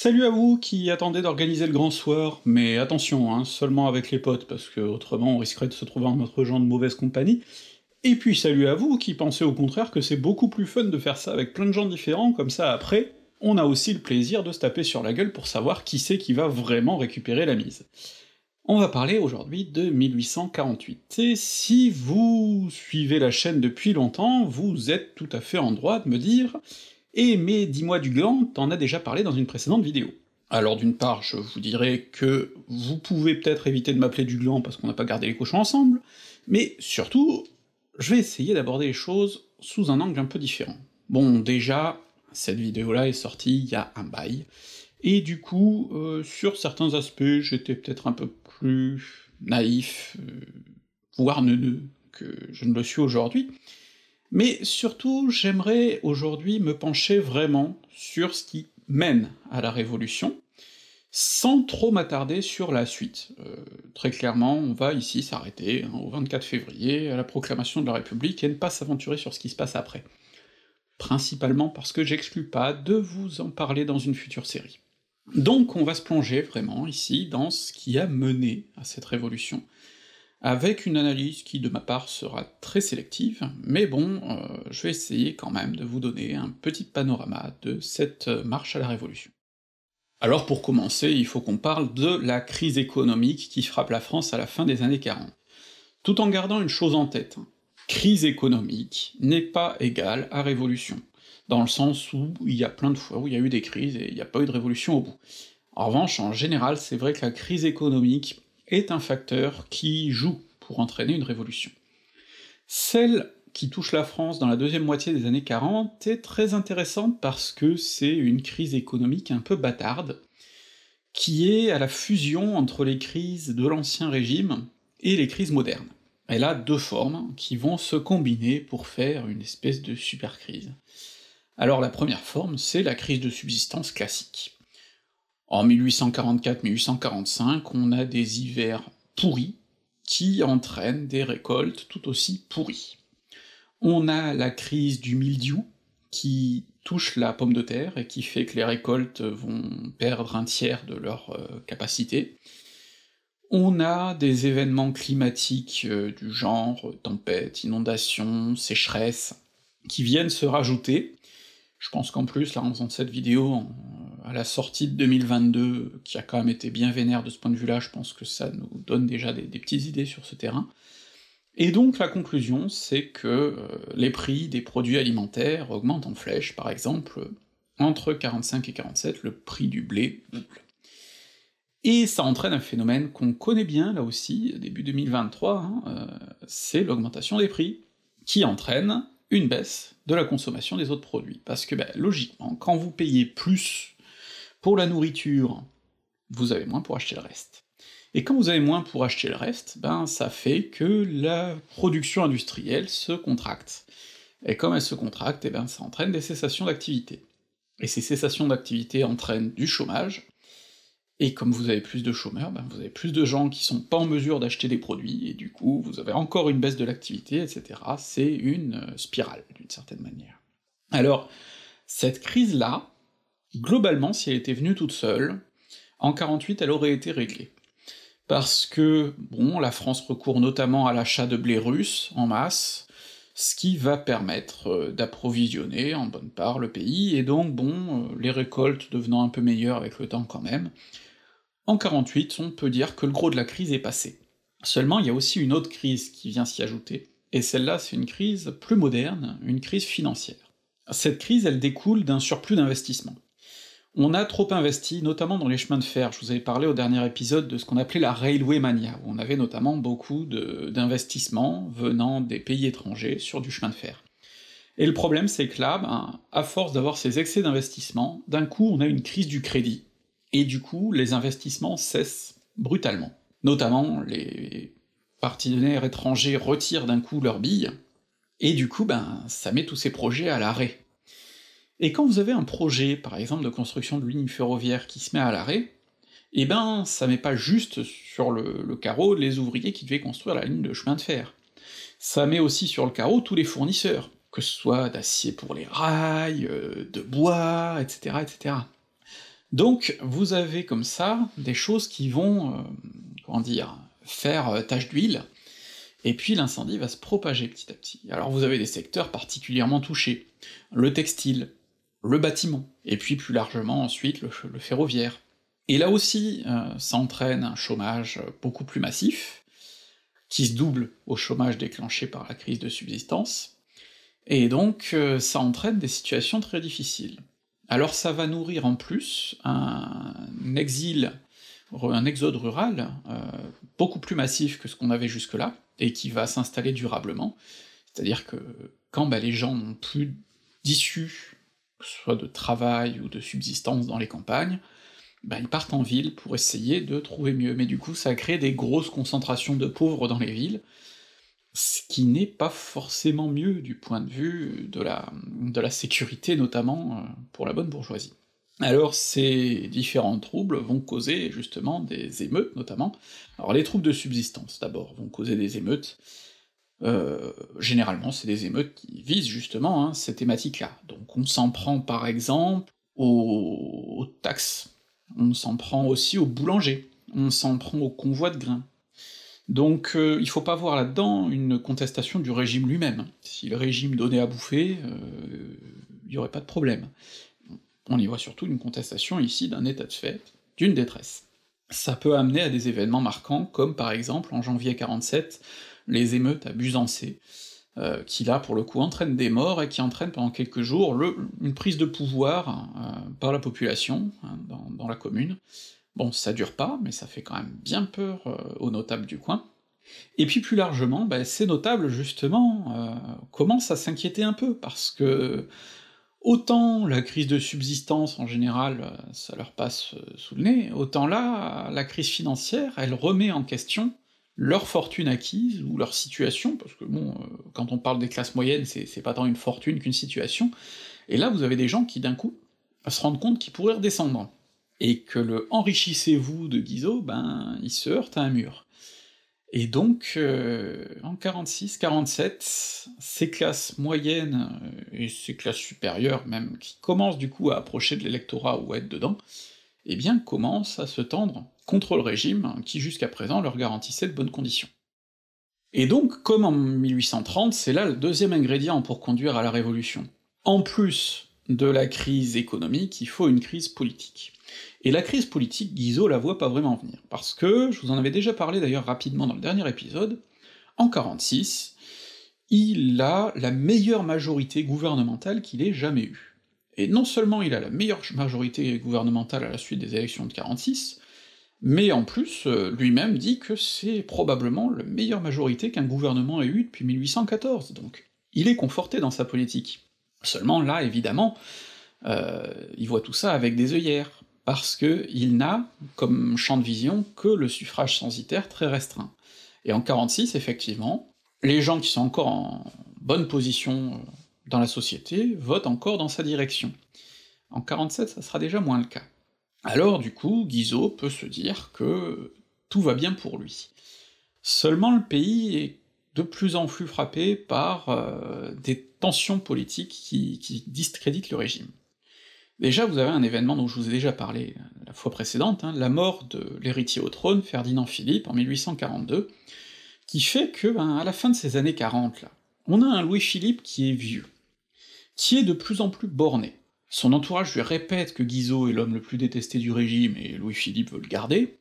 Salut à vous qui attendez d'organiser le grand soir, mais attention, hein, seulement avec les potes, parce que autrement on risquerait de se trouver en notre genre de mauvaise compagnie. Et puis salut à vous qui pensez au contraire que c'est beaucoup plus fun de faire ça avec plein de gens différents, comme ça après, on a aussi le plaisir de se taper sur la gueule pour savoir qui c'est qui va vraiment récupérer la mise. On va parler aujourd'hui de 1848, et si vous suivez la chaîne depuis longtemps, vous êtes tout à fait en droit de me dire et mais dis-moi du gland, t'en as déjà parlé dans une précédente vidéo. Alors d'une part, je vous dirais que vous pouvez peut-être éviter de m'appeler du gland parce qu'on n'a pas gardé les cochons ensemble, mais surtout, je vais essayer d'aborder les choses sous un angle un peu différent. Bon, déjà, cette vidéo-là est sortie il y a un bail, et du coup, euh, sur certains aspects, j'étais peut-être un peu plus naïf, euh, voire neuneux que je ne le suis aujourd'hui, mais surtout, j'aimerais aujourd'hui me pencher vraiment sur ce qui mène à la Révolution, sans trop m'attarder sur la suite. Euh, très clairement, on va ici s'arrêter hein, au 24 février, à la proclamation de la République, et ne pas s'aventurer sur ce qui se passe après. Principalement parce que j'exclus pas de vous en parler dans une future série. Donc on va se plonger vraiment ici dans ce qui a mené à cette révolution, avec une analyse qui de ma part sera très sélective, mais bon, euh, je vais essayer quand même de vous donner un petit panorama de cette marche à la Révolution. Alors pour commencer, il faut qu'on parle de la crise économique qui frappe la France à la fin des années 40. Tout en gardant une chose en tête, crise économique n'est pas égale à révolution, dans le sens où il y a plein de fois où il y a eu des crises et il n'y a pas eu de révolution au bout. En revanche, en général, c'est vrai que la crise économique est un facteur qui joue pour entraîner une révolution. Celle qui touche la France dans la deuxième moitié des années 40 est très intéressante parce que c'est une crise économique un peu bâtarde, qui est à la fusion entre les crises de l'Ancien Régime et les crises modernes. Elle a deux formes qui vont se combiner pour faire une espèce de super crise. Alors la première forme, c'est la crise de subsistance classique. En 1844-1845, on a des hivers pourris qui entraînent des récoltes tout aussi pourries. On a la crise du mildiou qui touche la pomme de terre et qui fait que les récoltes vont perdre un tiers de leur euh, capacité. On a des événements climatiques euh, du genre tempête, inondations, sécheresse, qui viennent se rajouter. Je pense qu'en plus, là, en faisant cette vidéo, à la sortie de 2022, qui a quand même été bien vénère de ce point de vue-là, je pense que ça nous donne déjà des, petites idées sur ce terrain. Et donc la conclusion, c'est que euh, les prix des produits alimentaires augmentent en flèche, par exemple, entre 45 et 47, le prix du blé double. Et ça entraîne un phénomène qu'on connaît bien là aussi, début 2023, hein, euh, c'est l'augmentation des prix, qui entraîne une baisse de la consommation des autres produits. Parce que, ben, logiquement, quand vous payez plus pour la nourriture, vous avez moins pour acheter le reste. Et quand vous avez moins pour acheter le reste, ben ça fait que la production industrielle se contracte. Et comme elle se contracte, et eh ben ça entraîne des cessations d'activité. Et ces cessations d'activité entraînent du chômage, et comme vous avez plus de chômeurs, ben vous avez plus de gens qui sont pas en mesure d'acheter des produits, et du coup vous avez encore une baisse de l'activité, etc. C'est une spirale, d'une certaine manière. Alors, cette crise-là, globalement, si elle était venue toute seule, en 48 elle aurait été réglée. Parce que, bon, la France recourt notamment à l'achat de blé russe en masse, ce qui va permettre euh, d'approvisionner en bonne part le pays, et donc, bon, euh, les récoltes devenant un peu meilleures avec le temps quand même, en 48, on peut dire que le gros de la crise est passé. Seulement, il y a aussi une autre crise qui vient s'y ajouter, et celle-là, c'est une crise plus moderne, une crise financière. Cette crise, elle découle d'un surplus d'investissement. On a trop investi, notamment dans les chemins de fer, je vous avais parlé au dernier épisode de ce qu'on appelait la Railway Mania, où on avait notamment beaucoup d'investissements venant des pays étrangers sur du chemin de fer. Et le problème, c'est que là, ben, à force d'avoir ces excès d'investissement, d'un coup on a une crise du crédit, et du coup les investissements cessent brutalement. Notamment, les partenaires étrangers retirent d'un coup leurs billes, et du coup, ben, ça met tous ces projets à l'arrêt. Et quand vous avez un projet, par exemple de construction de ligne ferroviaire qui se met à l'arrêt, eh ben ça met pas juste sur le, carreau les ouvriers qui devaient construire la ligne de chemin de fer. Ça met aussi sur le carreau tous les fournisseurs, que ce soit d'acier pour les rails, euh, de bois, etc., etc. Donc vous avez comme ça des choses qui vont, euh, comment dire, faire euh, tache d'huile, et puis l'incendie va se propager petit à petit. Alors vous avez des secteurs particulièrement touchés, le textile, le bâtiment, et puis plus largement ensuite le, ferroviaire. Et là aussi, euh, ça entraîne un chômage beaucoup plus massif, qui se double au chômage déclenché par la crise de subsistance, et donc ça entraîne des situations très difficiles. Alors ça va nourrir en plus un exil, un exode rural euh, beaucoup plus massif que ce qu'on avait jusque-là, et qui va s'installer durablement, c'est-à-dire que quand bah, les gens n'ont plus d'issue, soit de travail ou de subsistance dans les campagnes, bah, ils partent en ville pour essayer de trouver mieux, mais du coup ça crée des grosses concentrations de pauvres dans les villes, ce qui n'est pas forcément mieux du point de vue de la, sécurité, notamment euh, pour la bonne bourgeoisie. Alors ces différents troubles vont causer justement des émeutes notamment. Alors les troubles de subsistance d'abord vont causer des émeutes, euh, généralement c'est des émeutes qui visent justement hein, ces thématiques-là. Donc on s'en prend par exemple aux, taxes, on s'en prend aussi aux boulangers, on s'en prend aux convois de grains. Donc euh, il faut pas voir là-dedans une contestation du régime lui-même. Si le régime donnait à bouffer, euh, il y aurait pas de problème. On y voit surtout une contestation ici d'un état de fait, d'une détresse. Ça peut amener à des événements marquants, comme par exemple en janvier 47, les émeutes à Busancé, euh, qui là pour le coup entraînent des morts et qui entraînent pendant quelques jours une prise de pouvoir par la population hein, dans, la commune. Bon, ça dure pas, mais ça fait quand même bien peur euh, aux notables du coin. Et puis plus largement, bah, ces notables justement commencent à s'inquiéter un peu, parce que Autant la crise de subsistance en général, euh, ça leur passe euh, sous le nez, autant là, la crise financière, elle remet en question leur fortune acquise ou leur situation, parce que bon, euh, quand on parle des classes moyennes, c'est pas tant une fortune qu'une situation, et là vous avez des gens qui d'un coup se rendent compte qu'ils pourraient redescendre, et que le enrichissez-vous de Guizot, ben, il se heurte à un mur. Et donc, euh, en 46-47, ces classes moyennes euh, et ces classes supérieures même, qui commencent du coup à approcher de l'électorat ou à être dedans, eh bien commencent à se tendre contre le régime qui jusqu'à présent leur garantissait de bonnes conditions. Et donc, comme en 1830, c'est là le deuxième ingrédient pour conduire à la révolution. En plus de la crise économique, il faut une crise politique. Et la crise politique, Guizot la voit pas vraiment venir, parce que, je vous en avais déjà parlé d'ailleurs rapidement dans le dernier épisode, en 46, il a la meilleure majorité gouvernementale qu'il ait jamais eue. Et non seulement il a la meilleure majorité gouvernementale à la suite des élections de 46, mais en plus, euh, lui-même dit que c'est probablement la meilleure majorité qu'un gouvernement ait eue depuis 1814, donc il est conforté dans sa politique. Seulement là, évidemment, euh, il voit tout ça avec des œillères, parce qu'il n'a comme champ de vision que le suffrage censitaire très restreint. Et en 46, effectivement, les gens qui sont encore en bonne position euh, dans la société votent encore dans sa direction. En 47, ça sera déjà moins le cas. Alors du coup, Guizot peut se dire que tout va bien pour lui. Seulement le pays est de plus en plus frappé par euh, des tensions politiques qui discréditent le régime. Déjà, vous avez un événement dont je vous ai déjà parlé euh, la fois précédente, hein, la mort de l'héritier au trône, Ferdinand Philippe, en 1842, qui fait que, ben, à la fin de ces années 40, là, on a un Louis-Philippe qui est vieux, qui est de plus en plus borné. Son entourage lui répète que Guizot est l'homme le plus détesté du régime et Louis-Philippe veut le garder,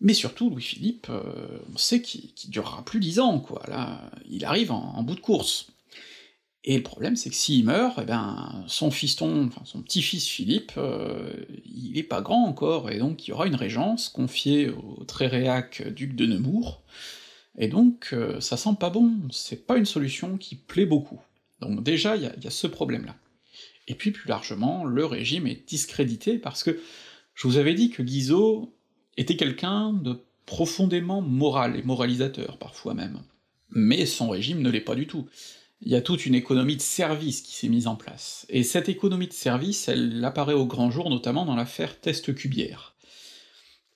mais surtout, Louis-Philippe, euh, on sait qu'il durera plus dix ans, quoi, là, il arrive en bout de course. Et le problème, c'est que s'il meurt, eh ben, son fiston, enfin son petit-fils Philippe, euh, il est pas grand encore, et donc il y aura une régence confiée au très duc de Nemours, et donc euh, ça sent pas bon, c'est pas une solution qui plaît beaucoup. Donc déjà, il y a, ce problème-là. Et puis plus largement, le régime est discrédité parce que je vous avais dit que Guizot était quelqu'un de profondément moral et moralisateur parfois même. Mais son régime ne l'est pas du tout il y a toute une économie de service qui s'est mise en place. Et cette économie de service, elle apparaît au grand jour, notamment dans l'affaire Test Cubière.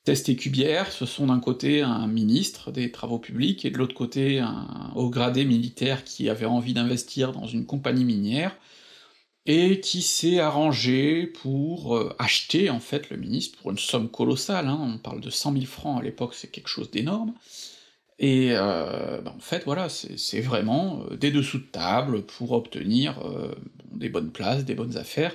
Test et Cubière, ce sont d'un côté un ministre des Travaux publics, et de l'autre côté un haut gradé militaire qui avait envie d'investir dans une compagnie minière, et qui s'est arrangé pour euh, acheter en fait le ministre pour une somme colossale, hein, on parle de 100 000 francs à l'époque, c'est quelque chose d'énorme, et euh, bah, en fait voilà, c'est vraiment euh, des dessous de table pour obtenir euh, des bonnes places, des bonnes affaires,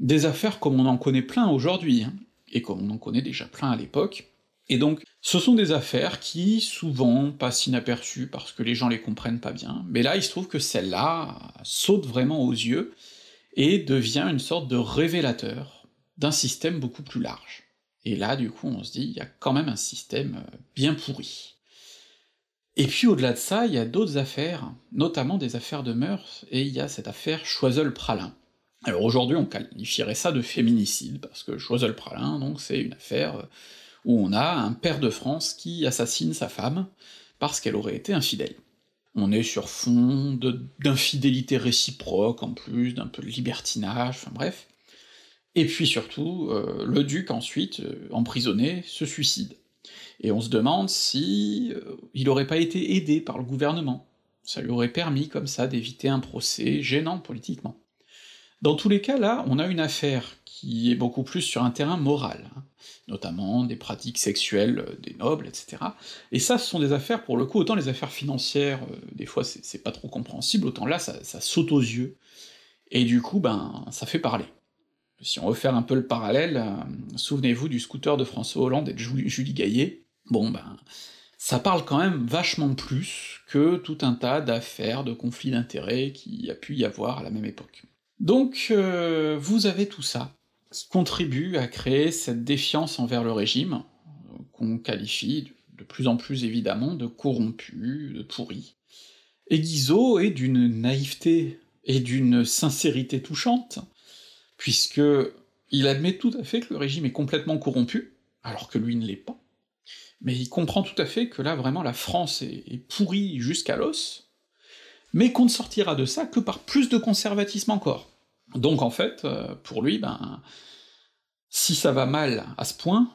des affaires comme on en connaît plein aujourd'hui, hein, et comme on en connaît déjà plein à l'époque, et donc ce sont des affaires qui souvent passent inaperçues parce que les gens les comprennent pas bien, mais là il se trouve que celle-là saute vraiment aux yeux, et devient une sorte de révélateur d'un système beaucoup plus large. Et là, du coup, on se dit, il y a quand même un système euh, bien pourri. Et puis au-delà de ça, il y a d'autres affaires, notamment des affaires de mœurs, et il y a cette affaire Choiseul-Pralin. Alors aujourd'hui, on qualifierait ça de féminicide, parce que Choiseul-Pralin, donc, c'est une affaire euh, où on a un père de France qui assassine sa femme parce qu'elle aurait été infidèle. On est sur fond d'infidélité réciproque en plus, d'un peu de libertinage, enfin bref. Et puis surtout, euh, le duc ensuite, euh, emprisonné, se suicide. Et on se demande si euh, il aurait pas été aidé par le gouvernement. Ça lui aurait permis comme ça d'éviter un procès gênant politiquement. Dans tous les cas, là, on a une affaire qui est beaucoup plus sur un terrain moral, hein, notamment des pratiques sexuelles euh, des nobles, etc. Et ça, ce sont des affaires, pour le coup, autant les affaires financières, euh, des fois c'est pas trop compréhensible, autant là, ça, saute aux yeux, et du coup, ben, ça fait parler. Si on veut faire un peu le parallèle, euh, souvenez-vous du scooter de François Hollande et de Julie Gaillet, bon ben, ça parle quand même vachement plus que tout un tas d'affaires, de conflits d'intérêts qui a pu y avoir à la même époque. Donc, vous avez tout ça, contribue à créer cette défiance envers le régime, qu'on qualifie de plus en plus évidemment de corrompu, de pourri. Et Guizot est d'une naïveté et d'une sincérité touchante, puisque il admet tout à fait que le régime est complètement corrompu, alors que lui ne l'est pas, mais il comprend tout à fait que là vraiment la France est, est pourrie jusqu'à l'os, mais qu'on ne sortira de ça que par plus de conservatisme encore. Donc en fait, euh, pour lui, ben, si ça va mal à ce point,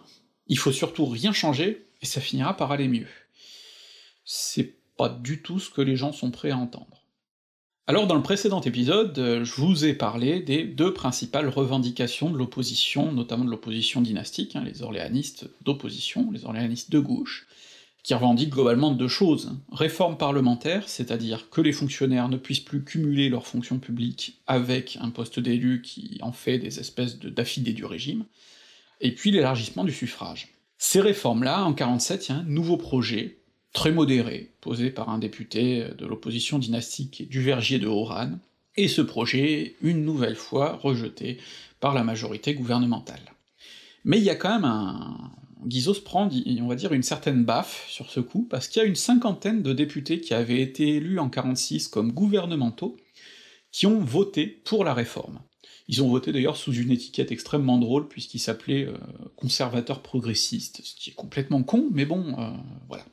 il faut surtout rien changer, et ça finira par aller mieux. C'est pas du tout ce que les gens sont prêts à entendre. Alors dans le précédent épisode, euh, je vous ai parlé des deux principales revendications de l'opposition, notamment de l'opposition dynastique, hein, les orléanistes d'opposition, les orléanistes de gauche, qui revendique globalement deux choses. Réforme parlementaire, c'est-à-dire que les fonctionnaires ne puissent plus cumuler leurs fonctions publiques avec un poste d'élu qui en fait des espèces d'affidés du régime, et puis l'élargissement du suffrage. Ces réformes-là, en 47, il y a un nouveau projet, très modéré, posé par un député de l'opposition dynastique du Vergier de Oran, et ce projet, une nouvelle fois, rejeté par la majorité gouvernementale. Mais il y a quand même un, Guizot prend, on va dire, une certaine baffe sur ce coup, parce qu'il y a une cinquantaine de députés qui avaient été élus en 46 comme gouvernementaux, qui ont voté pour la réforme. Ils ont voté d'ailleurs sous une étiquette extrêmement drôle, puisqu'ils s'appelaient euh, conservateurs progressistes, ce qui est complètement con, mais bon, euh, voilà.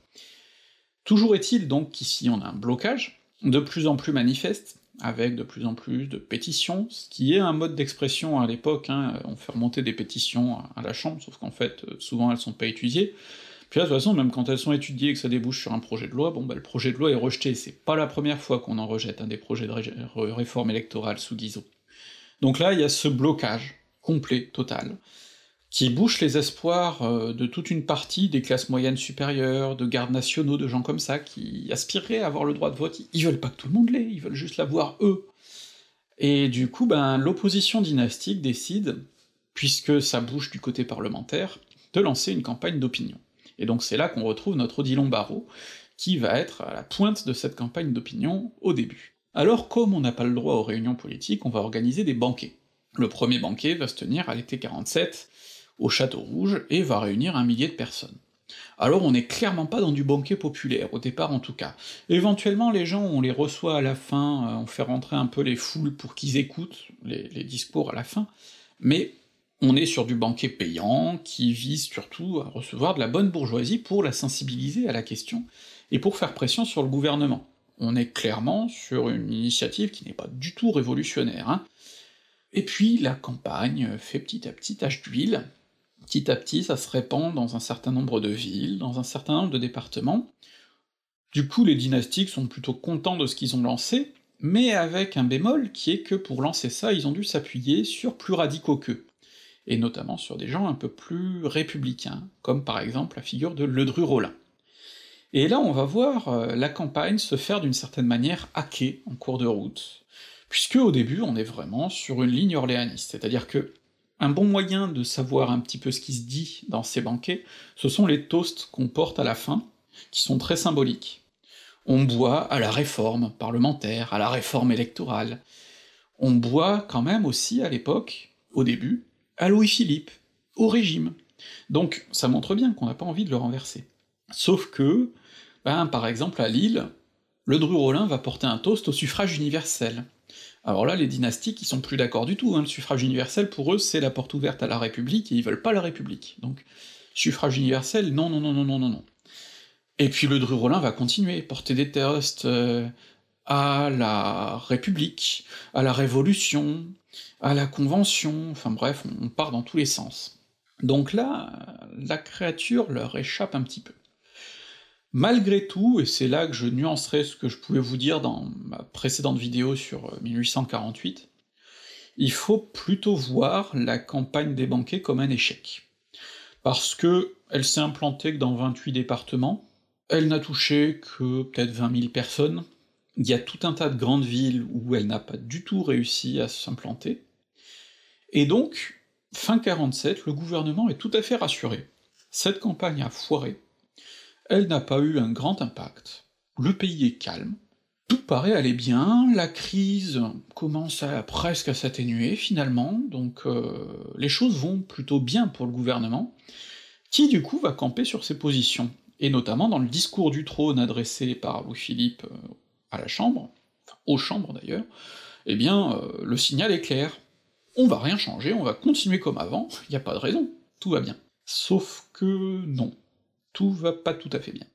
Toujours est-il donc qu'ici on a un blocage, de plus en plus manifeste, avec de plus en plus de pétitions, ce qui est un mode d'expression à l'époque, hein, on fait remonter des pétitions à la Chambre, sauf qu'en fait, euh, souvent elles sont pas étudiées, puis là, de toute façon, même quand elles sont étudiées et que ça débouche sur un projet de loi, bon bah le projet de loi est rejeté, c'est pas la première fois qu'on en rejette un des projets de réforme électorale sous Guizot. Donc là, il y a ce blocage complet, total, qui bouche les espoirs euh, de toute une partie des classes moyennes supérieures, de gardes nationaux, de gens comme ça, qui aspireraient à avoir le droit de vote, ils veulent pas que tout le monde l'ait, ils veulent juste l'avoir eux. Et du coup, ben, l'opposition dynastique décide, puisque ça bouge du côté parlementaire, de lancer une campagne d'opinion. Et donc c'est là qu'on retrouve notre Odilon Barrault, qui va être à la pointe de cette campagne d'opinion au début. Alors comme on n'a pas le droit aux réunions politiques, on va organiser des banquets. Le premier banquet va se tenir à l'été 47, au Château Rouge, et va réunir un millier de personnes. Alors on n'est clairement pas dans du banquet populaire, au départ en tout cas. Éventuellement les gens, on les reçoit à la fin, euh, on fait rentrer un peu les foules pour qu'ils écoutent les, les discours à la fin, mais on est sur du banquet payant, qui vise surtout à recevoir de la bonne bourgeoisie pour la sensibiliser à la question, et pour faire pression sur le gouvernement. On est clairement sur une initiative qui n'est pas du tout révolutionnaire, hein. Et puis la campagne fait petit à petit tache d'huile, petit à petit, ça se répand dans un certain nombre de villes, dans un certain nombre de départements. Du coup, les dynastiques sont plutôt contents de ce qu'ils ont lancé, mais avec un bémol qui est que pour lancer ça, ils ont dû s'appuyer sur plus radicaux qu'eux, et notamment sur des gens un peu plus républicains, comme par exemple la figure de Ledru-Rollin. Et là, on va voir euh, la campagne se faire d'une certaine manière hacker en cours de route, puisque au début, on est vraiment sur une ligne orléaniste, c'est-à-dire que un bon moyen de savoir un petit peu ce qui se dit dans ces banquets, ce sont les toasts qu'on porte à la fin, qui sont très symboliques. On boit à la réforme parlementaire, à la réforme électorale. On boit quand même aussi à l'époque, au début, à Louis-Philippe, au régime. Donc ça montre bien qu'on n'a pas envie de le renverser. Sauf que, ben, par exemple à Lille, le Dru-Rollin va porter un toast au suffrage universel. Alors là, les dynastiques, ils sont plus d'accord du tout, hein. le suffrage universel, pour eux, c'est la porte ouverte à la République, et ils veulent pas la République. Donc, suffrage universel, non, non, non, non, non, non, non. Et puis le Dru-Rollin va continuer, porter des toasts euh, à la République, à la Révolution, à la Convention, enfin bref, on part dans tous les sens. Donc là, la créature leur échappe un petit peu. Malgré tout, et c'est là que je nuancerai ce que je pouvais vous dire dans ma précédente vidéo sur 1848, euh, il faut plutôt voir la campagne des banquets comme un échec. Parce que elle s'est implantée que dans 28 départements, elle n'a touché que peut-être 20 000 personnes, il y a tout un tas de grandes villes où elle n'a pas du tout réussi à s'implanter, et donc, fin 47, le gouvernement est tout à fait rassuré. Cette campagne a foiré, elle n'a pas eu un grand impact. Le pays est calme, tout paraît aller bien, la crise commence presque à s'atténuer finalement, donc euh, les choses vont plutôt bien pour le gouvernement, qui du coup va camper sur ses positions, et notamment dans le discours du trône adressé par Louis-Philippe euh, à la Chambre, enfin aux chambres d'ailleurs, eh bien euh, le signal est clair. On va rien changer, on va continuer comme avant, n'y a pas de raison, tout va bien. Sauf que non tout va pas tout à fait bien.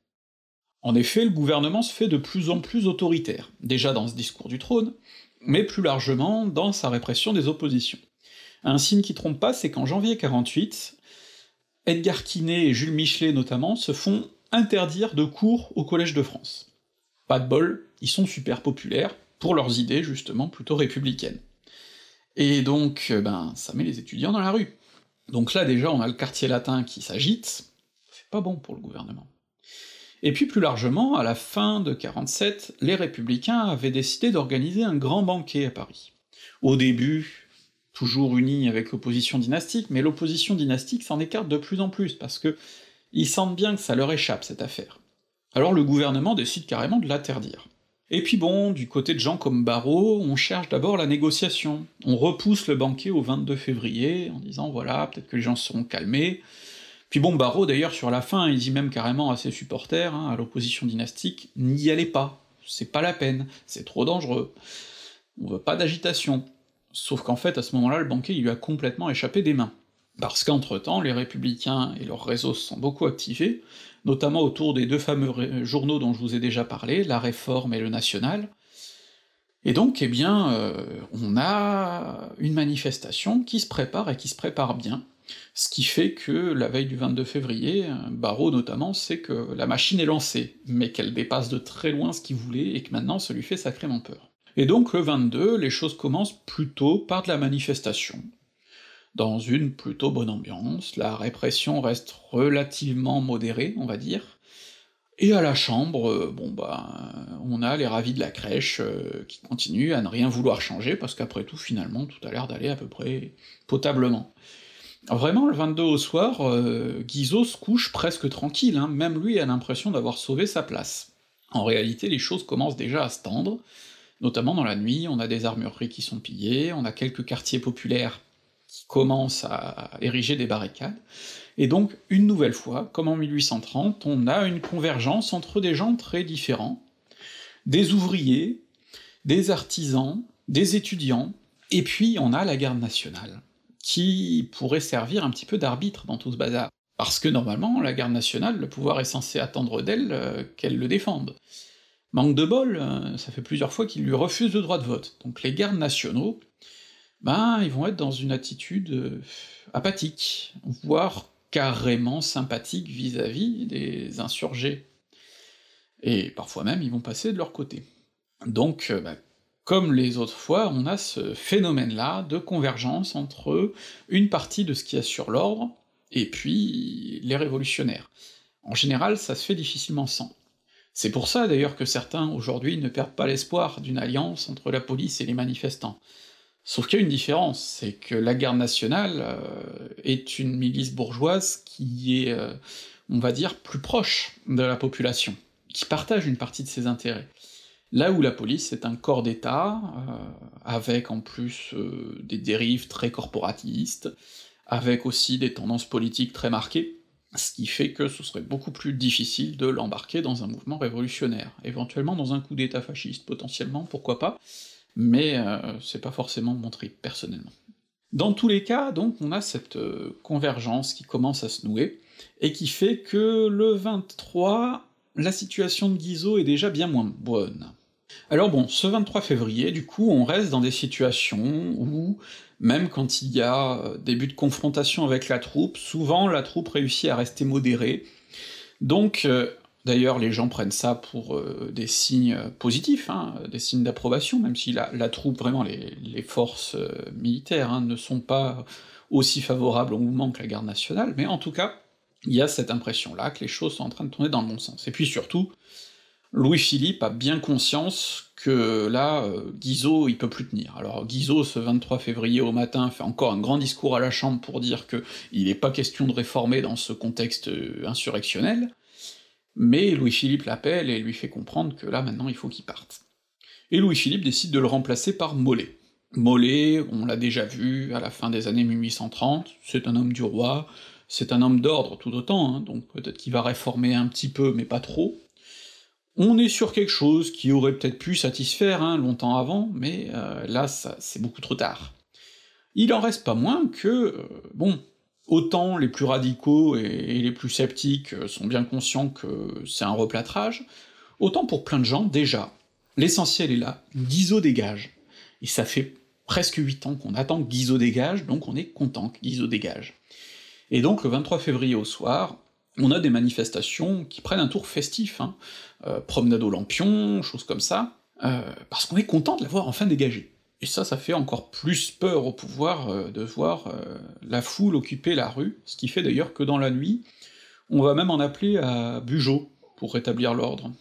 En effet, le gouvernement se fait de plus en plus autoritaire, déjà dans ce discours du trône, mais plus largement dans sa répression des oppositions. Un signe qui trompe pas, c'est qu'en janvier 48, Edgar Quinet et Jules Michelet notamment se font interdire de cours au Collège de France. Pas de bol, ils sont super populaires, pour leurs idées justement plutôt républicaines. Et donc, ben, ça met les étudiants dans la rue. Donc là déjà on a le quartier latin qui s'agite, bon pour le gouvernement. Et puis plus largement, à la fin de 47, les républicains avaient décidé d'organiser un grand banquet à Paris. Au début, toujours unis avec l'opposition dynastique, mais l'opposition dynastique s'en écarte de plus en plus, parce que ils sentent bien que ça leur échappe, cette affaire. Alors le gouvernement décide carrément de l'interdire. Et puis bon, du côté de gens comme Barrault, on cherche d'abord la négociation. On repousse le banquet au 22 février, en disant voilà, peut-être que les gens seront calmés, puis bon, Barreau d'ailleurs sur la fin, il dit même carrément à ses supporters, hein, à l'opposition dynastique, n'y allez pas, c'est pas la peine, c'est trop dangereux, on veut pas d'agitation. Sauf qu'en fait, à ce moment-là, le banquet il lui a complètement échappé des mains. Parce qu'entre-temps, les républicains et leurs réseaux se sont beaucoup activés, notamment autour des deux fameux journaux dont je vous ai déjà parlé, La Réforme et Le National, et donc, eh bien, euh, on a une manifestation qui se prépare et qui se prépare bien, ce qui fait que la veille du 22 février, Barreau notamment sait que la machine est lancée, mais qu'elle dépasse de très loin ce qu'il voulait, et que maintenant ça lui fait sacrément peur. Et donc le 22, les choses commencent plutôt par de la manifestation. Dans une plutôt bonne ambiance, la répression reste relativement modérée, on va dire, et à la chambre, euh, bon bah, on a les ravis de la crèche euh, qui continuent à ne rien vouloir changer, parce qu'après tout, finalement, tout a l'air d'aller à peu près potablement. Vraiment, le 22 au soir, euh, Guizot se couche presque tranquille, hein, même lui a l'impression d'avoir sauvé sa place. En réalité, les choses commencent déjà à se tendre, notamment dans la nuit, on a des armureries qui sont pillées, on a quelques quartiers populaires qui commencent à ériger des barricades, et donc, une nouvelle fois, comme en 1830, on a une convergence entre des gens très différents, des ouvriers, des artisans, des étudiants, et puis on a la garde nationale qui pourrait servir un petit peu d'arbitre dans tout ce bazar. Parce que normalement, la garde nationale, le pouvoir est censé attendre d'elle euh, qu'elle le défende. Manque de bol, euh, ça fait plusieurs fois qu'il lui refuse le droit de vote. Donc les gardes nationaux, ben, ils vont être dans une attitude euh, apathique, voire carrément sympathique vis-à-vis des insurgés. Et parfois même, ils vont passer de leur côté. Donc, ben, comme les autres fois, on a ce phénomène-là de convergence entre une partie de ce qui assure l'ordre, et puis les révolutionnaires. En général, ça se fait difficilement sans. C'est pour ça d'ailleurs que certains aujourd'hui ne perdent pas l'espoir d'une alliance entre la police et les manifestants. Sauf qu'il y a une différence, c'est que la garde nationale euh, est une milice bourgeoise qui est, euh, on va dire, plus proche de la population, qui partage une partie de ses intérêts. Là où la police est un corps d'État, euh, avec en plus des dérives très corporatistes, avec aussi des tendances politiques très marquées, ce qui fait que ce serait beaucoup plus difficile de l'embarquer dans un mouvement révolutionnaire, éventuellement dans un coup d'État fasciste, potentiellement, pourquoi pas, mais euh, c'est pas forcément mon trip, personnellement. Dans tous les cas, donc, on a cette euh, convergence qui commence à se nouer, et qui fait que le 23, la situation de Guizot est déjà bien moins bonne. Alors bon, ce 23 février, du coup, on reste dans des situations où, même quand il y a euh, des buts de confrontation avec la troupe, souvent la troupe réussit à rester modérée, donc D'ailleurs, les gens prennent ça pour euh, des signes positifs, hein, des signes d'approbation, même si la, troupe, vraiment, les, forces euh, militaires hein, ne sont pas aussi favorables au mouvement que la garde nationale, mais en tout cas, il y a cette impression-là que les choses sont en train de tourner dans le bon sens. Et puis surtout, Louis-Philippe a bien conscience que là, euh, Guizot, il peut plus tenir. Alors Guizot, ce 23 février au matin, fait encore un grand discours à la Chambre pour dire que il n'est pas question de réformer dans ce contexte insurrectionnel, mais Louis-Philippe l'appelle et lui fait comprendre que là maintenant il faut qu'il parte. Et Louis-Philippe décide de le remplacer par Mollet. Mollet, on l'a déjà vu à la fin des années 1830, c'est un homme du roi, c'est un homme d'ordre tout autant, hein, donc peut-être qu'il va réformer un petit peu, mais pas trop. On est sur quelque chose qui aurait peut-être pu satisfaire hein, longtemps avant, mais euh, là, c'est beaucoup trop tard. Il en reste pas moins que, euh, bon, Autant les plus radicaux et, les plus sceptiques euh, sont bien conscients que c'est un replâtrage, autant pour plein de gens, déjà, l'essentiel est là, Guizot dégage. Et ça fait presque huit ans qu'on attend que Guizot dégage, donc on est content que Guizot dégage. Et donc le 23 février au soir, on a des manifestations qui prennent un tour festif, hein, euh, promenade aux lampions, choses comme ça, euh, parce qu'on est content de l'avoir enfin dégagé. Et ça, ça fait encore plus peur au pouvoir euh, de voir la foule occuper la rue, ce qui fait d'ailleurs que dans la nuit, on va même en appeler à Bugeaud pour rétablir l'ordre,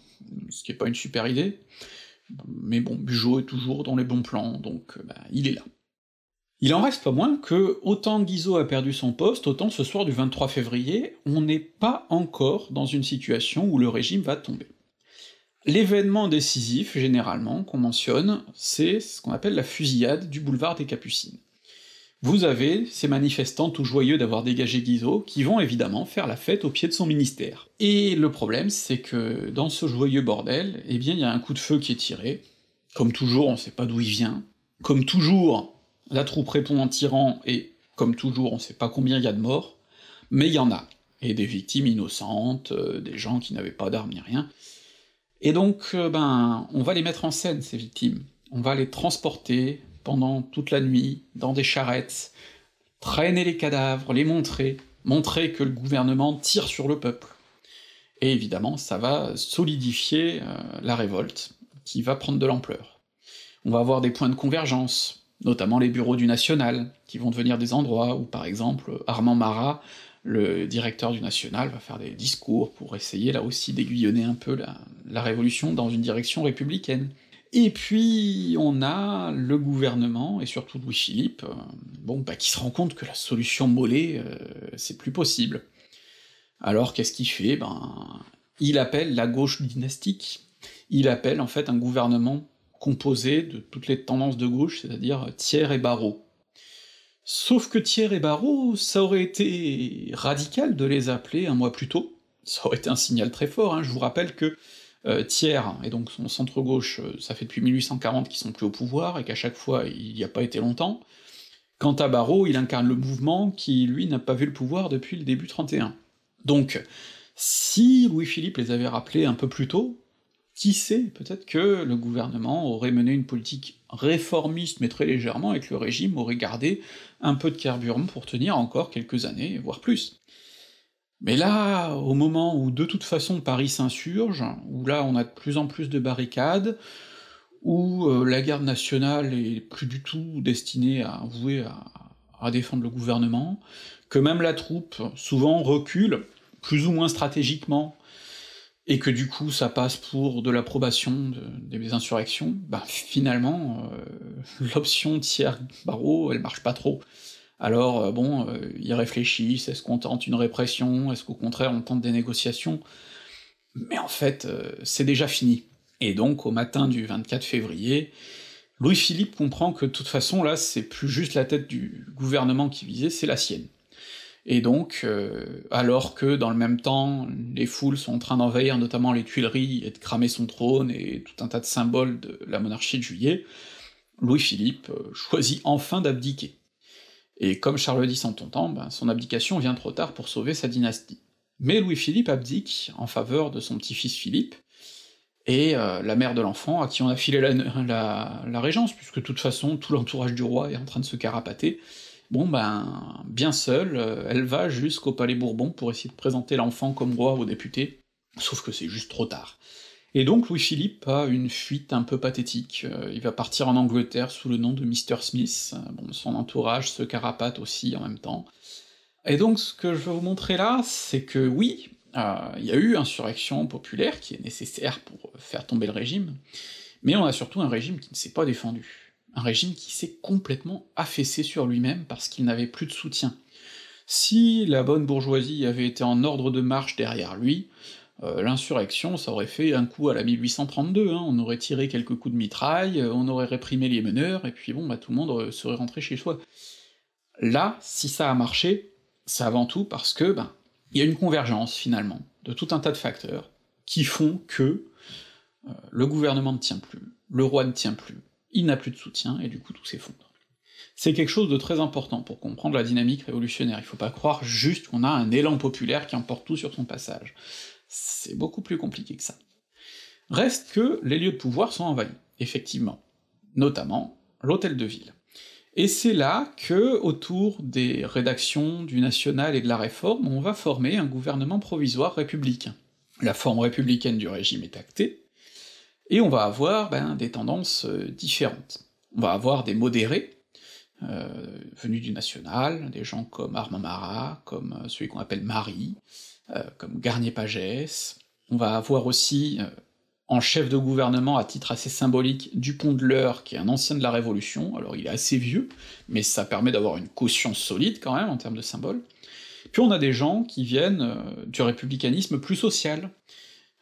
ce qui est pas une super idée, mais bon, Bugeaud est toujours dans les bons plans, donc bah, il est là. Il en reste pas moins que, autant Guizot a perdu son poste, autant ce soir du 23 février, on n'est pas encore dans une situation où le régime va tomber. L'événement décisif, généralement, qu'on mentionne, c'est ce qu'on appelle la fusillade du boulevard des Capucines. Vous avez ces manifestants tout joyeux d'avoir dégagé Guizot, qui vont évidemment faire la fête au pied de son ministère. Et le problème, c'est que dans ce joyeux bordel, eh bien il y a un coup de feu qui est tiré, comme toujours on sait pas d'où il vient, comme toujours la troupe répond en tirant, et comme toujours on sait pas combien il y a de morts, mais il y en a, et des victimes innocentes, euh, des gens qui n'avaient pas d'armes ni rien, et donc, euh, ben, on va les mettre en scène, ces victimes. On va les transporter pendant toute la nuit, dans des charrettes, traîner les cadavres, les montrer, montrer que le gouvernement tire sur le peuple. Et évidemment, ça va solidifier euh, la révolte, qui va prendre de l'ampleur. On va avoir des points de convergence, notamment les bureaux du National, qui vont devenir des endroits où, par exemple, Armand Marat le directeur du National va faire des discours pour essayer là aussi d'aiguillonner un peu la, révolution dans une direction républicaine. Et puis on a le gouvernement, et surtout Louis-Philippe, euh, bon, bah, qui se rend compte que la solution Mollet, euh, c'est plus possible. Alors qu'est-ce qu'il fait? Ben, il appelle la gauche dynastique, il appelle en fait un gouvernement composé de toutes les tendances de gauche, c'est-à-dire Thiers et Barrault. Sauf que Thiers et Barrault, ça aurait été radical de les appeler un mois plus tôt, ça aurait été un signal très fort, hein. je vous rappelle que euh, Thiers, et donc son centre-gauche, euh, ça fait depuis 1840 qu'ils sont plus au pouvoir, et qu'à chaque fois il n'y a pas été longtemps, quant à Barrault, il incarne le mouvement qui, lui, n'a pas vu le pouvoir depuis le début 31. Donc, si Louis-Philippe les avait rappelés un peu plus tôt, qui sait, peut-être que le gouvernement aurait mené une politique réformiste, mais très légèrement, et que le régime aurait gardé un peu de carburant pour tenir encore quelques années, voire plus. Mais là, au moment où de toute façon Paris s'insurge, où là on a de plus en plus de barricades, où euh, la garde nationale est plus du tout destinée à vouer à, à défendre le gouvernement, que même la troupe souvent recule, plus ou moins stratégiquement, et que du coup ça passe pour de l'approbation des insurrections, bah finalement, euh, l'option tiers barreau, elle marche pas trop. Alors euh, bon, euh, ils réfléchissent, est-ce qu'on tente une répression, est-ce qu'au contraire on tente des négociations? Mais en fait, c'est déjà fini. Et donc, au matin du 24 février, Louis-Philippe comprend que de toute façon, là, c'est plus juste la tête du gouvernement qui visait, c'est la sienne. Et donc, euh, alors que dans le même temps, les foules sont en train d'envahir notamment les Tuileries et de cramer son trône et tout un tas de symboles de la monarchie de juillet, Louis-Philippe euh, choisit enfin d'abdiquer. Et comme Charles X en temps, ben, son abdication vient trop tard pour sauver sa dynastie. Mais Louis-Philippe abdique en faveur de son petit-fils Philippe, et euh, la mère de l'enfant, à qui on a filé la, la, régence, puisque de toute façon, tout l'entourage du roi est en train de se carapater. Bon ben, bien seule, euh, elle va jusqu'au palais Bourbon pour essayer de présenter l'enfant comme roi aux députés, sauf que c'est juste trop tard. Et donc Louis-Philippe a une fuite un peu pathétique, euh, il va partir en Angleterre sous le nom de Mr. Smith, bon, son entourage se carapate aussi en même temps. Et donc ce que je veux vous montrer là, c'est que oui, il y a eu insurrection populaire qui est nécessaire pour faire tomber le régime, mais on a surtout un régime qui ne s'est pas défendu, un régime qui s'est complètement affaissé sur lui-même parce qu'il n'avait plus de soutien. Si la bonne bourgeoisie avait été en ordre de marche derrière lui, euh, l'insurrection, ça aurait fait un coup à la 1832, hein, on aurait tiré quelques coups de mitraille, on aurait réprimé les meneurs, et puis bon, bah tout le monde serait rentré chez soi. Là, si ça a marché, c'est avant tout parce que, ben, il y a une convergence, finalement, de tout un tas de facteurs qui font que euh, le gouvernement ne tient plus, le roi ne tient plus, il n'a plus de soutien, et du coup tout s'effondre. C'est quelque chose de très important pour comprendre la dynamique révolutionnaire, il faut pas croire juste qu'on a un élan populaire qui emporte tout sur son passage. C'est beaucoup plus compliqué que ça. Reste que les lieux de pouvoir sont envahis, effectivement, notamment l'hôtel de ville. Et c'est là que, autour des rédactions du National et de la Réforme, on va former un gouvernement provisoire républicain. La forme républicaine du régime est actée, et on va avoir ben, des tendances euh, différentes. On va avoir des modérés, euh, venus du National, des gens comme Armand Marat, comme euh, celui qu'on appelle Marie, comme Garnier-Pagès, on va avoir aussi en chef de gouvernement à titre assez symbolique Dupont de l'Eure, qui est un ancien de la Révolution, alors il est assez vieux, mais ça permet d'avoir une caution solide quand même en termes de symbole. Puis on a des gens qui viennent du républicanisme plus social,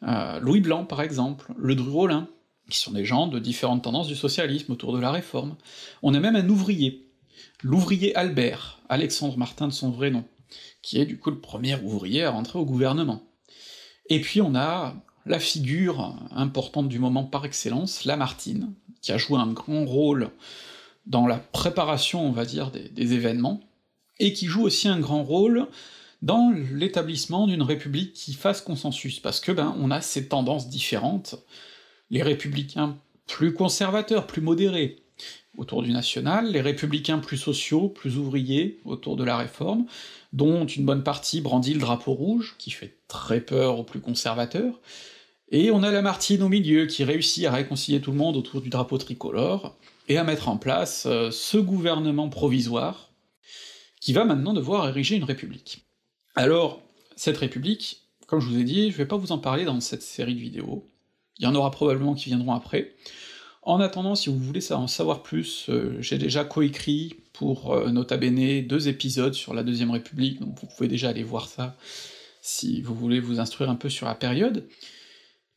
euh, Louis Blanc par exemple, Le Dru-Rollin, qui sont des gens de différentes tendances du socialisme autour de la réforme. On a même un ouvrier, l'ouvrier Albert, Alexandre Martin de son vrai nom, qui est du coup le premier ouvrier à rentrer au gouvernement. Et puis on a la figure importante du moment par excellence, Lamartine, qui a joué un grand rôle dans la préparation, on va dire, des événements, et qui joue aussi un grand rôle dans l'établissement d'une république qui fasse consensus, parce que ben on a ces tendances différentes, les républicains plus conservateurs, plus modérés, autour du national, les républicains plus sociaux, plus ouvriers, autour de la réforme, dont une bonne partie brandit le drapeau rouge, qui fait très peur aux plus conservateurs, et on a Lamartine au milieu, qui réussit à réconcilier tout le monde autour du drapeau tricolore, et à mettre en place euh, ce gouvernement provisoire, qui va maintenant devoir ériger une république. Alors, cette république, comme je vous ai dit, je vais pas vous en parler dans cette série de vidéos, il y en aura probablement qui viendront après. En attendant, si vous voulez en savoir plus, euh, j'ai déjà coécrit pour euh, Nota Bene deux épisodes sur la Deuxième République, donc vous pouvez déjà aller voir ça si vous voulez vous instruire un peu sur la période.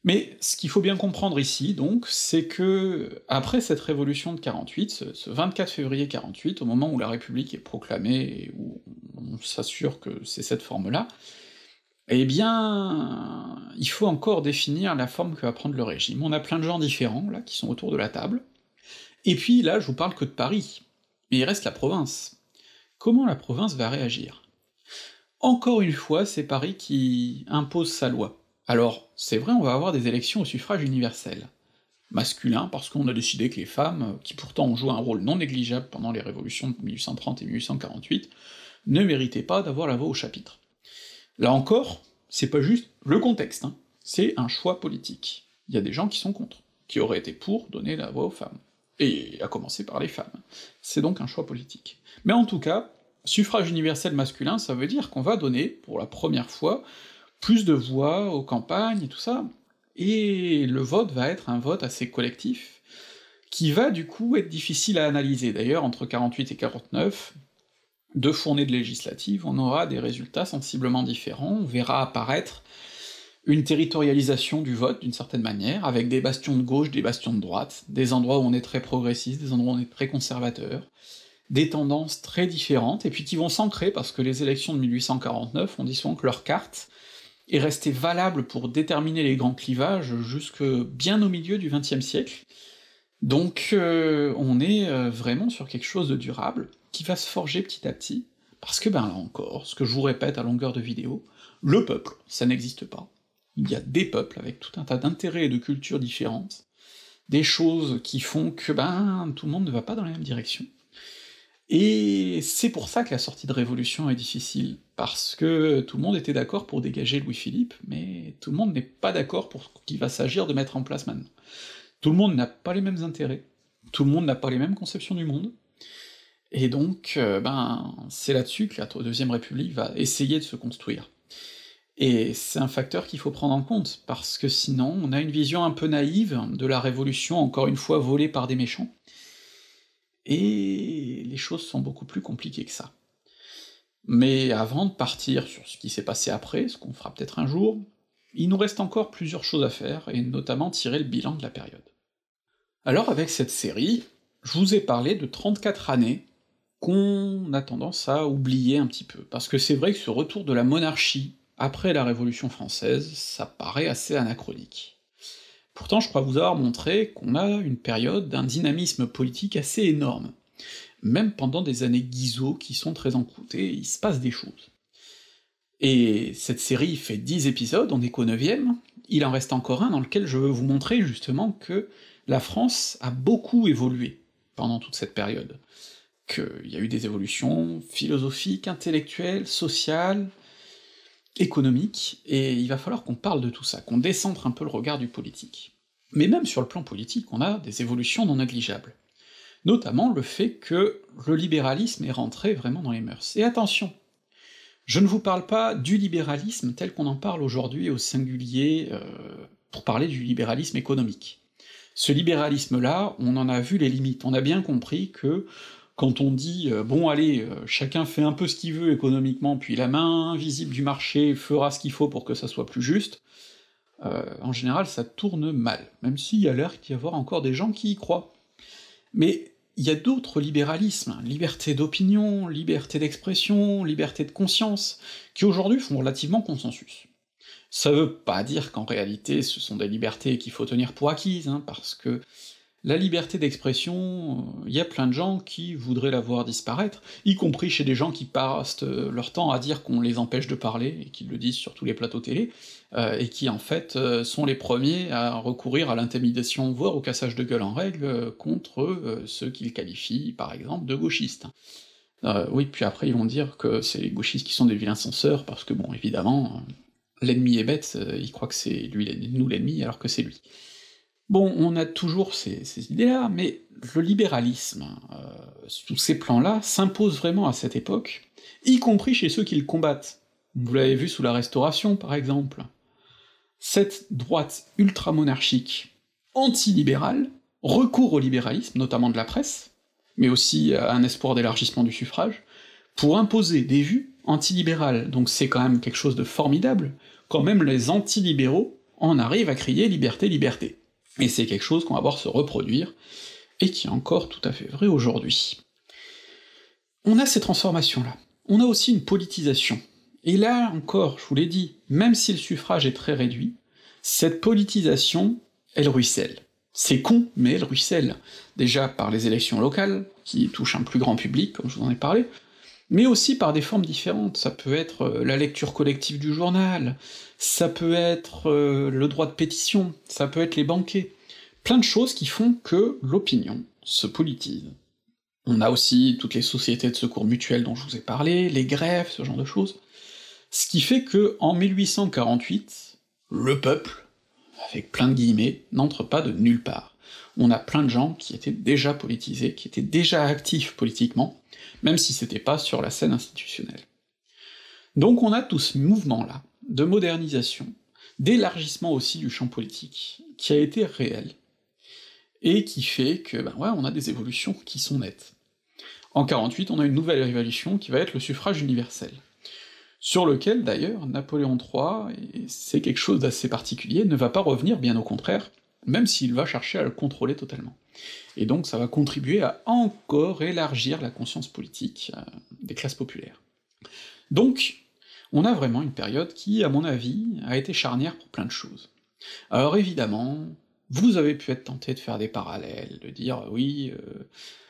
Mais ce qu'il faut bien comprendre ici, donc, c'est que, après cette révolution de 48, ce, ce 24 février 48, au moment où la République est proclamée, et où on s'assure que c'est cette forme-là, eh bien, il faut encore définir la forme que va prendre le régime. On a plein de gens différents, là, qui sont autour de la table, et puis là, je vous parle que de Paris, mais il reste la province. Comment la province va réagir? Encore une fois, c'est Paris qui impose sa loi. Alors, c'est vrai, on va avoir des élections au suffrage universel. Masculin, parce qu'on a décidé que les femmes, qui pourtant ont joué un rôle non négligeable pendant les révolutions de 1830 et 1848, ne méritaient pas d'avoir la voix au chapitre. Là encore, c'est pas juste le contexte, hein. c'est un choix politique. Il y a des gens qui sont contre. qui auraient été pour donner la voix aux femmes. Et à commencer par les femmes. C'est donc un choix politique. Mais en tout cas, suffrage universel masculin, ça veut dire qu'on va donner, pour la première fois, plus de voix aux campagnes et tout ça, et le vote va être un vote assez collectif, qui va du coup être difficile à analyser. D'ailleurs, entre 48 et 49, deux fournées de législatives, on aura des résultats sensiblement différents, on verra apparaître une territorialisation du vote d'une certaine manière, avec des bastions de gauche, des bastions de droite, des endroits où on est très progressiste, des endroits où on est très conservateur, des tendances très différentes, et puis qui vont s'ancrer, parce que les élections de 1849, on dit souvent que leur carte est restée valable pour déterminer les grands clivages jusque bien au milieu du XXe siècle, donc euh, on est euh, vraiment sur quelque chose de durable, qui va se forger petit à petit, parce que ben là encore, ce que je vous répète à longueur de vidéo, le peuple, ça n'existe pas. Il y a des peuples avec tout un tas d'intérêts et de cultures différentes, des choses qui font que ben tout le monde ne va pas dans la même direction. Et c'est pour ça que la sortie de Révolution est difficile, parce que tout le monde était d'accord pour dégager Louis-Philippe, mais tout le monde n'est pas d'accord pour ce qu'il va s'agir de mettre en place maintenant. Tout le monde n'a pas les mêmes intérêts, tout le monde n'a pas les mêmes conceptions du monde, et donc, euh, ben, c'est là-dessus que la Deuxième République va essayer de se construire. Et c'est un facteur qu'il faut prendre en compte, parce que sinon on a une vision un peu naïve de la Révolution, encore une fois volée par des méchants, et les choses sont beaucoup plus compliquées que ça. Mais avant de partir sur ce qui s'est passé après, ce qu'on fera peut-être un jour, il nous reste encore plusieurs choses à faire, et notamment tirer le bilan de la période. Alors avec cette série, je vous ai parlé de 34 années qu'on a tendance à oublier un petit peu, parce que c'est vrai que ce retour de la monarchie après la Révolution française, ça paraît assez anachronique. Pourtant, je crois vous avoir montré qu'on a une période d'un dynamisme politique assez énorme. Même pendant des années Guizot qui sont très encoutées, il se passe des choses. Et cette série fait 10 épisodes, on est qu'au 9 il en reste encore un dans lequel je veux vous montrer justement que la France a beaucoup évolué pendant toute cette période. Qu'il y a eu des évolutions philosophiques, intellectuelles, sociales, économique, et il va falloir qu'on parle de tout ça, qu'on décentre un peu le regard du politique. Mais même sur le plan politique, on a des évolutions non négligeables. Notamment le fait que le libéralisme est rentré vraiment dans les mœurs. Et attention, je ne vous parle pas du libéralisme tel qu'on en parle aujourd'hui au singulier euh, pour parler du libéralisme économique. Ce libéralisme-là, on en a vu les limites, on a bien compris que quand on dit euh, bon allez, euh, chacun fait un peu ce qu'il veut économiquement, puis la main invisible du marché fera ce qu'il faut pour que ça soit plus juste, en général ça tourne mal, même s'il y a l'air d'y avoir encore des gens qui y croient. Mais il y a d'autres libéralismes, liberté d'opinion, liberté d'expression, liberté de conscience, qui aujourd'hui font relativement consensus. Ça veut pas dire qu'en réalité ce sont des libertés qu'il faut tenir pour acquises, hein, parce que la liberté d'expression, il euh, y a plein de gens qui voudraient la voir disparaître, y compris chez des gens qui passent euh, leur temps à dire qu'on les empêche de parler, et qui le disent sur tous les plateaux télé, euh, et qui en fait sont les premiers à recourir à l'intimidation, voire au cassage de gueule en règle, contre ceux qu'ils qualifient, par exemple, de gauchistes. oui, puis après ils vont dire que c'est les gauchistes qui sont des vilains censeurs, parce que bon, évidemment, l'ennemi est bête, il croit que c'est lui nous l'ennemi, alors que c'est lui. Bon, on a toujours ces, idées-là, mais le libéralisme, euh, sous ces plans-là, s'impose vraiment à cette époque, y compris chez ceux qui le combattent. Vous l'avez vu sous la Restauration, par exemple. Cette droite ultramonarchique, anti-libérale, recourt au libéralisme, notamment de la presse, mais aussi à un espoir d'élargissement du suffrage, pour imposer des vues antilibérales. Donc c'est quand même quelque chose de formidable, quand même les antilibéraux en arrivent à crier liberté, liberté et c'est quelque chose qu'on va voir se reproduire, et qui est encore tout à fait vrai aujourd'hui. On a ces transformations-là. On a aussi une politisation. Et là encore, je vous l'ai dit, même si le suffrage est très réduit, cette politisation, elle ruisselle. C'est con, mais elle ruisselle. Déjà par les élections locales, qui touchent un plus grand public, comme je vous en ai parlé, mais aussi par des formes différentes. Ça peut être euh, la lecture collective du journal, ça peut être euh, le droit de pétition, ça peut être les banquets. Plein de choses qui font que l'opinion se politise. On a aussi toutes les sociétés de secours mutuels dont je vous ai parlé, les grèves, ce genre de choses. Ce qui fait que, en 1848, le peuple avec plein de guillemets, n'entre pas de nulle part. On a plein de gens qui étaient déjà politisés, qui étaient déjà actifs politiquement, même si c'était pas sur la scène institutionnelle. Donc on a tout ce mouvement-là, de modernisation, d'élargissement aussi du champ politique, qui a été réel, et qui fait que, ben ouais, on a des évolutions qui sont nettes. En 48, on a une nouvelle révolution qui va être le suffrage universel, sur lequel d'ailleurs Napoléon III, et c'est quelque chose d'assez particulier, ne va pas revenir, bien au contraire, même s'il va chercher à le contrôler totalement. Et donc ça va contribuer à encore élargir la conscience politique euh, des classes populaires. Donc, on a vraiment une période qui, à mon avis, a été charnière pour plein de choses. Alors évidemment, vous avez pu être tenté de faire des parallèles, de dire oui, euh,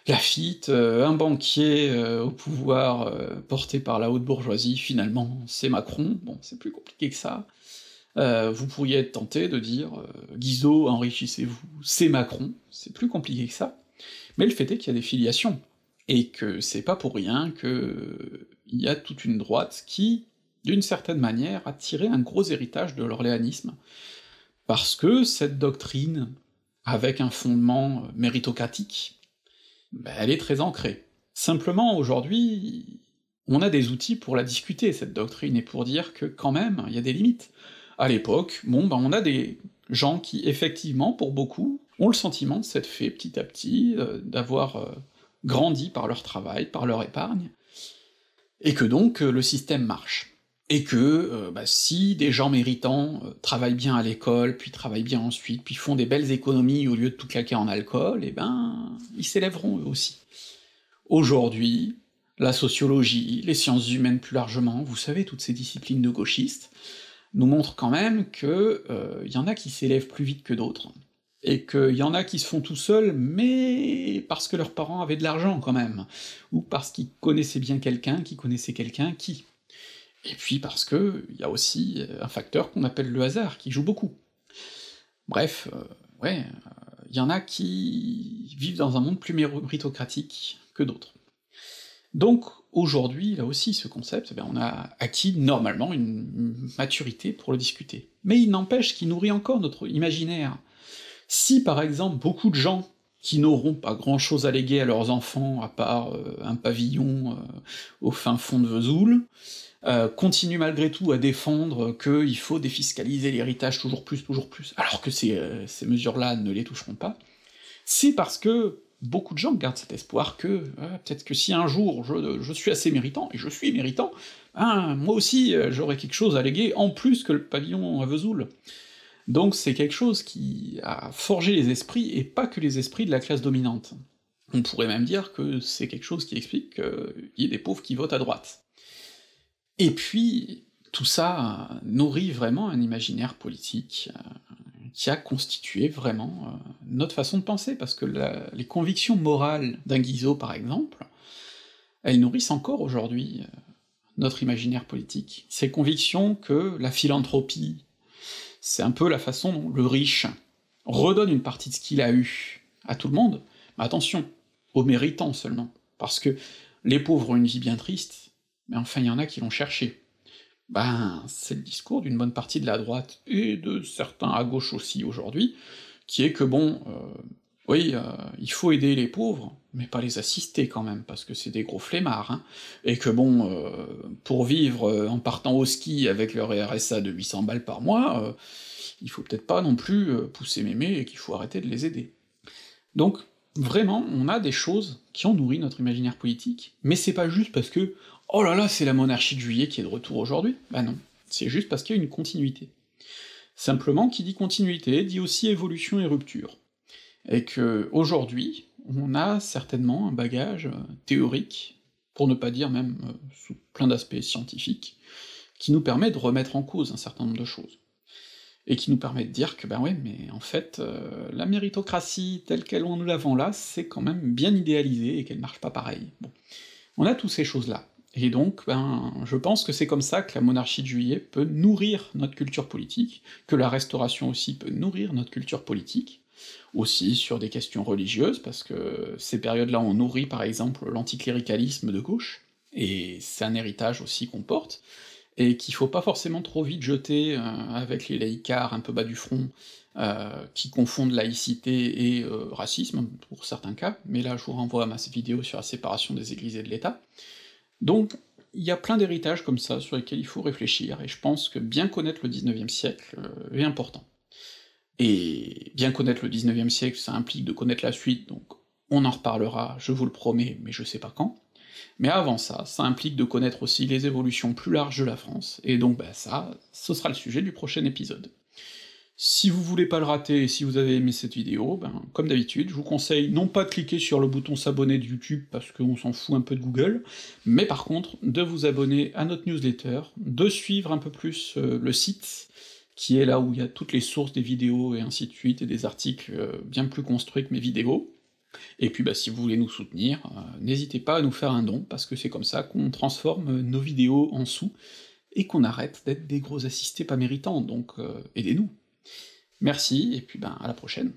Lafitte, euh, un banquier au pouvoir porté par la haute bourgeoisie, finalement c'est Macron, bon c'est plus compliqué que ça. Vous pourriez être tenté de dire Guizot, enrichissez-vous, c'est Macron, c'est plus compliqué que ça. Mais le fait est qu'il y a des filiations, et que c'est pas pour rien que il y a toute une droite qui, d'une certaine manière, a tiré un gros héritage de l'orléanisme, parce que cette doctrine, avec un fondement méritocratique, ben, elle est très ancrée. Simplement, aujourd'hui, on a des outils pour la discuter, cette doctrine, et pour dire que, quand même, il y a des limites. À l'époque, bon, ben on a des gens qui, effectivement, pour beaucoup, ont le sentiment de s'être fait petit à petit, euh, d'avoir euh, grandi par leur travail, par leur épargne, et que donc euh, le système marche et que bah, si des gens méritants travaillent bien à l'école, puis travaillent bien ensuite, puis font des belles économies au lieu de tout claquer en alcool, eh ben ils s'élèveront eux aussi. Aujourd'hui, la sociologie, les sciences humaines plus largement, vous savez, toutes ces disciplines de gauchistes, nous montrent quand même que euh, y en a qui s'élèvent plus vite que d'autres, et qu'il y en a qui se font tout seuls, mais parce que leurs parents avaient de l'argent quand même, ou parce qu'ils connaissaient bien quelqu'un qui connaissait quelqu'un qui et puis parce que il y a aussi un facteur qu'on appelle le hasard, qui joue beaucoup. Bref, euh, ouais, il euh, y en a qui vivent dans un monde plus méritocratique que d'autres. Donc aujourd'hui, là aussi, ce concept, eh on a acquis normalement une maturité pour le discuter. Mais il n'empêche qu'il nourrit encore notre imaginaire. Si par exemple beaucoup de gens qui n'auront pas grand-chose à léguer à leurs enfants à part euh, un pavillon au fin fond de Vesoul, euh, continue malgré tout à défendre qu'il faut défiscaliser l'héritage toujours plus, toujours plus, alors que ces, euh, ces mesures-là ne les toucheront pas, c'est parce que beaucoup de gens gardent cet espoir que euh, peut-être que si un jour je, suis assez méritant, et je suis méritant, hein, moi aussi j'aurai quelque chose à léguer en plus que le pavillon à Vesoul. Donc c'est quelque chose qui a forgé les esprits, et pas que les esprits de la classe dominante. On pourrait même dire que c'est quelque chose qui explique qu'il y ait des pauvres qui votent à droite. Et puis, tout ça nourrit vraiment un imaginaire politique euh, qui a constitué vraiment euh, notre façon de penser, parce que les convictions morales d'un Guizot, par exemple, elles nourrissent encore aujourd'hui euh, notre imaginaire politique. Ces convictions que la philanthropie, c'est un peu la façon dont le riche redonne une partie de ce qu'il a eu à tout le monde, mais attention, aux méritants seulement, parce que les pauvres ont une vie bien triste, mais enfin il y en a qui l'ont cherché. Ben, c'est le discours d'une bonne partie de la droite, et de certains à gauche aussi aujourd'hui, qui est que bon, euh, oui, euh, il faut aider les pauvres, mais pas les assister quand même, parce que c'est des gros flemmards, hein, et que bon, euh, pour vivre en partant au ski avec leur RSA de 800 balles par mois, il faut peut-être pas non plus pousser mémé et qu'il faut arrêter de les aider. Donc, vraiment, on a des choses qui ont nourri notre imaginaire politique, mais c'est pas juste parce que oh là là, c'est la monarchie de juillet qui est de retour aujourd'hui. Bah non, c'est juste parce qu'il y a une continuité. Simplement, qui dit continuité dit aussi évolution et rupture. Et que aujourd'hui, on a certainement un bagage euh, théorique, pour ne pas dire même euh, sous plein d'aspects scientifiques, qui nous permet de remettre en cause un certain nombre de choses. Et qui nous permet de dire que ben ouais, mais en fait, euh, la méritocratie telle qu'elle nous l'avons là, c'est quand même bien idéalisé et qu'elle marche pas pareil. Bon. On a toutes ces choses-là. Et donc, ben, je pense que c'est comme ça que la monarchie de juillet peut nourrir notre culture politique, que la restauration aussi peut nourrir notre culture politique, aussi sur des questions religieuses, parce que ces périodes-là ont nourri par exemple l'anticléricalisme de gauche, et c'est un héritage aussi qu'on porte, et qu'il faut pas forcément trop vite jeter euh, avec les laïcars un peu bas du front, euh, qui confondent laïcité et euh, racisme, pour certains cas, mais là je vous renvoie à ma vidéo sur la séparation des églises et de l'État. Donc, il y a plein d'héritages comme ça sur lesquels il faut réfléchir, et je pense que bien connaître le 19e siècle est important. Et bien connaître le 19e siècle, ça implique de connaître la suite, donc on en reparlera, je vous le promets, mais je sais pas quand. Mais avant ça, ça implique de connaître aussi les évolutions plus larges de la France, et donc bah ça, ce sera le sujet du prochain épisode. Si vous voulez pas le rater, et si vous avez aimé cette vidéo, ben, comme d'habitude, je vous conseille non pas de cliquer sur le bouton s'abonner de YouTube, parce qu'on s'en fout un peu de Google, mais par contre, de vous abonner à notre newsletter, de suivre un peu plus euh, le site, qui est là où il y a toutes les sources des vidéos et ainsi de suite, et des articles euh, bien plus construits que mes vidéos, et puis bah, si vous voulez nous soutenir, euh, n'hésitez pas à nous faire un don, parce que c'est comme ça qu'on transforme nos vidéos en sous, et qu'on arrête d'être des gros assistés pas méritants, donc aidez-nous. Merci, et puis ben à la prochaine.